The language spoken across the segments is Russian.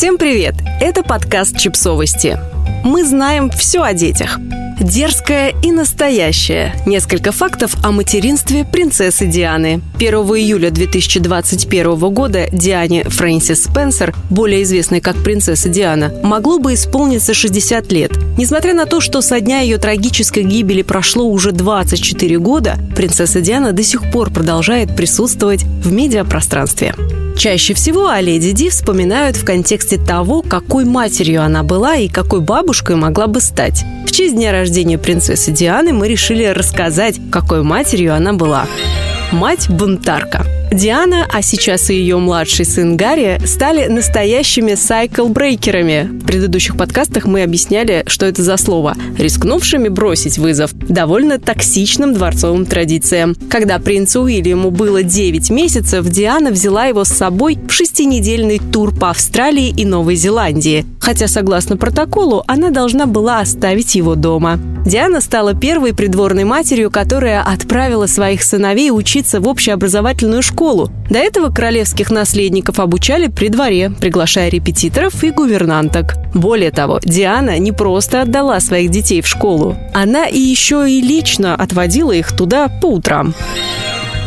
Всем привет! Это подкаст «Чипсовости». Мы знаем все о детях. Дерзкая и настоящая. Несколько фактов о материнстве принцессы Дианы. 1 июля 2021 года Диане Фрэнсис Спенсер, более известной как принцесса Диана, могло бы исполниться 60 лет. Несмотря на то, что со дня ее трагической гибели прошло уже 24 года, принцесса Диана до сих пор продолжает присутствовать в медиапространстве. Чаще всего о леди Ди вспоминают в контексте того, какой матерью она была и какой бабушкой могла бы стать. В честь дня рождения принцессы Дианы мы решили рассказать, какой матерью она была. Мать-бунтарка – Диана, а сейчас и ее младший сын Гарри, стали настоящими сайкл-брейкерами. В предыдущих подкастах мы объясняли, что это за слово. Рискнувшими бросить вызов довольно токсичным дворцовым традициям. Когда принцу Уильяму было 9 месяцев, Диана взяла его с собой в шестинедельный тур по Австралии и Новой Зеландии. Хотя, согласно протоколу, она должна была оставить его дома. Диана стала первой придворной матерью, которая отправила своих сыновей учиться в общеобразовательную школу. До этого королевских наследников обучали при дворе, приглашая репетиторов и гувернанток. Более того, Диана не просто отдала своих детей в школу, она и еще и лично отводила их туда по утрам.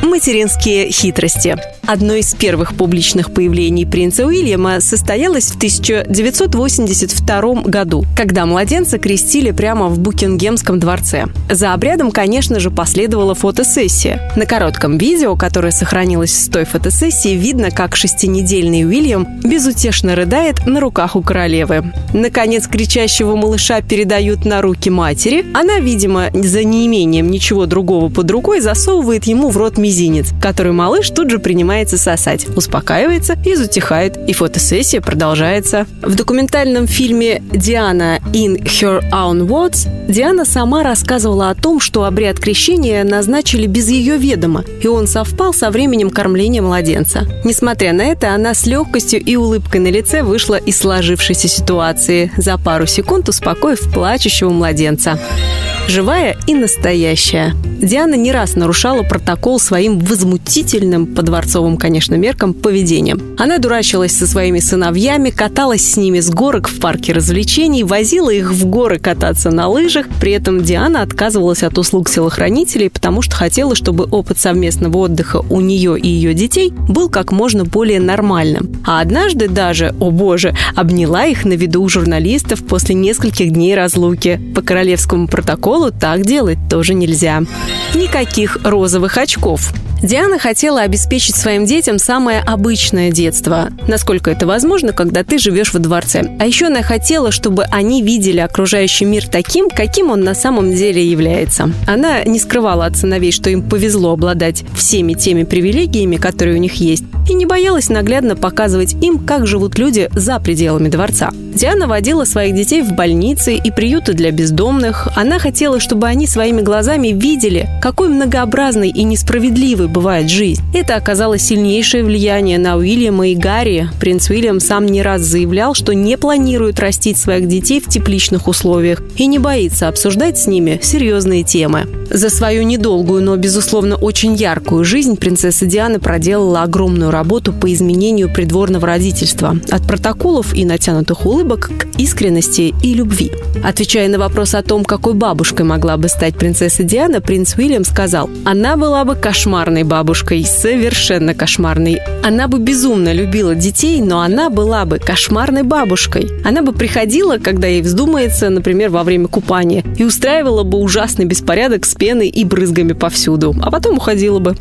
Материнские хитрости. Одно из первых публичных появлений принца Уильяма состоялось в 1982 году, когда младенца крестили прямо в Букингемском дворце. За обрядом, конечно же, последовала фотосессия. На коротком видео, которое сохранилось с той фотосессии, видно, как шестинедельный Уильям безутешно рыдает на руках у королевы. Наконец, кричащего малыша передают на руки матери. Она, видимо, за неимением ничего другого под рукой засовывает ему в рот мизинец, который малыш тут же принимает принимается сосать, успокаивается и затихает, и фотосессия продолжается. В документальном фильме «Диана in her own words» Диана сама рассказывала о том, что обряд крещения назначили без ее ведома, и он совпал со временем кормления младенца. Несмотря на это, она с легкостью и улыбкой на лице вышла из сложившейся ситуации, за пару секунд успокоив плачущего младенца живая и настоящая. Диана не раз нарушала протокол своим возмутительным, по дворцовым, конечно, меркам, поведением. Она дурачилась со своими сыновьями, каталась с ними с горок в парке развлечений, возила их в горы кататься на лыжах. При этом Диана отказывалась от услуг телохранителей, потому что хотела, чтобы опыт совместного отдыха у нее и ее детей был как можно более нормальным. А однажды даже, о боже, обняла их на виду у журналистов после нескольких дней разлуки. По королевскому протоколу школу так делать тоже нельзя. Никаких розовых очков. Диана хотела обеспечить своим детям самое обычное детство, насколько это возможно, когда ты живешь во дворце. А еще она хотела, чтобы они видели окружающий мир таким, каким он на самом деле является. Она не скрывала от сыновей, что им повезло обладать всеми теми привилегиями, которые у них есть, и не боялась наглядно показывать им, как живут люди за пределами дворца. Диана водила своих детей в больницы и приюты для бездомных. Она хотела, чтобы они своими глазами видели, какой многообразный и несправедливый бывает жизнь. Это оказало сильнейшее влияние на Уильяма и Гарри. Принц Уильям сам не раз заявлял, что не планирует растить своих детей в тепличных условиях и не боится обсуждать с ними серьезные темы. За свою недолгую, но, безусловно, очень яркую жизнь принцесса Диана проделала огромную работу по изменению придворного родительства. От протоколов и натянутых улыбок к искренности и любви. Отвечая на вопрос о том, какой бабушкой могла бы стать принцесса Диана, принц Уильям сказал, она была бы кошмарной кошмарной бабушкой, совершенно кошмарной. Она бы безумно любила детей, но она была бы кошмарной бабушкой. Она бы приходила, когда ей вздумается, например, во время купания, и устраивала бы ужасный беспорядок с пеной и брызгами повсюду, а потом уходила бы.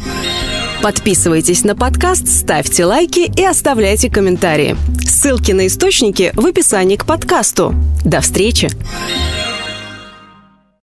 Подписывайтесь на подкаст, ставьте лайки и оставляйте комментарии. Ссылки на источники в описании к подкасту. До встречи!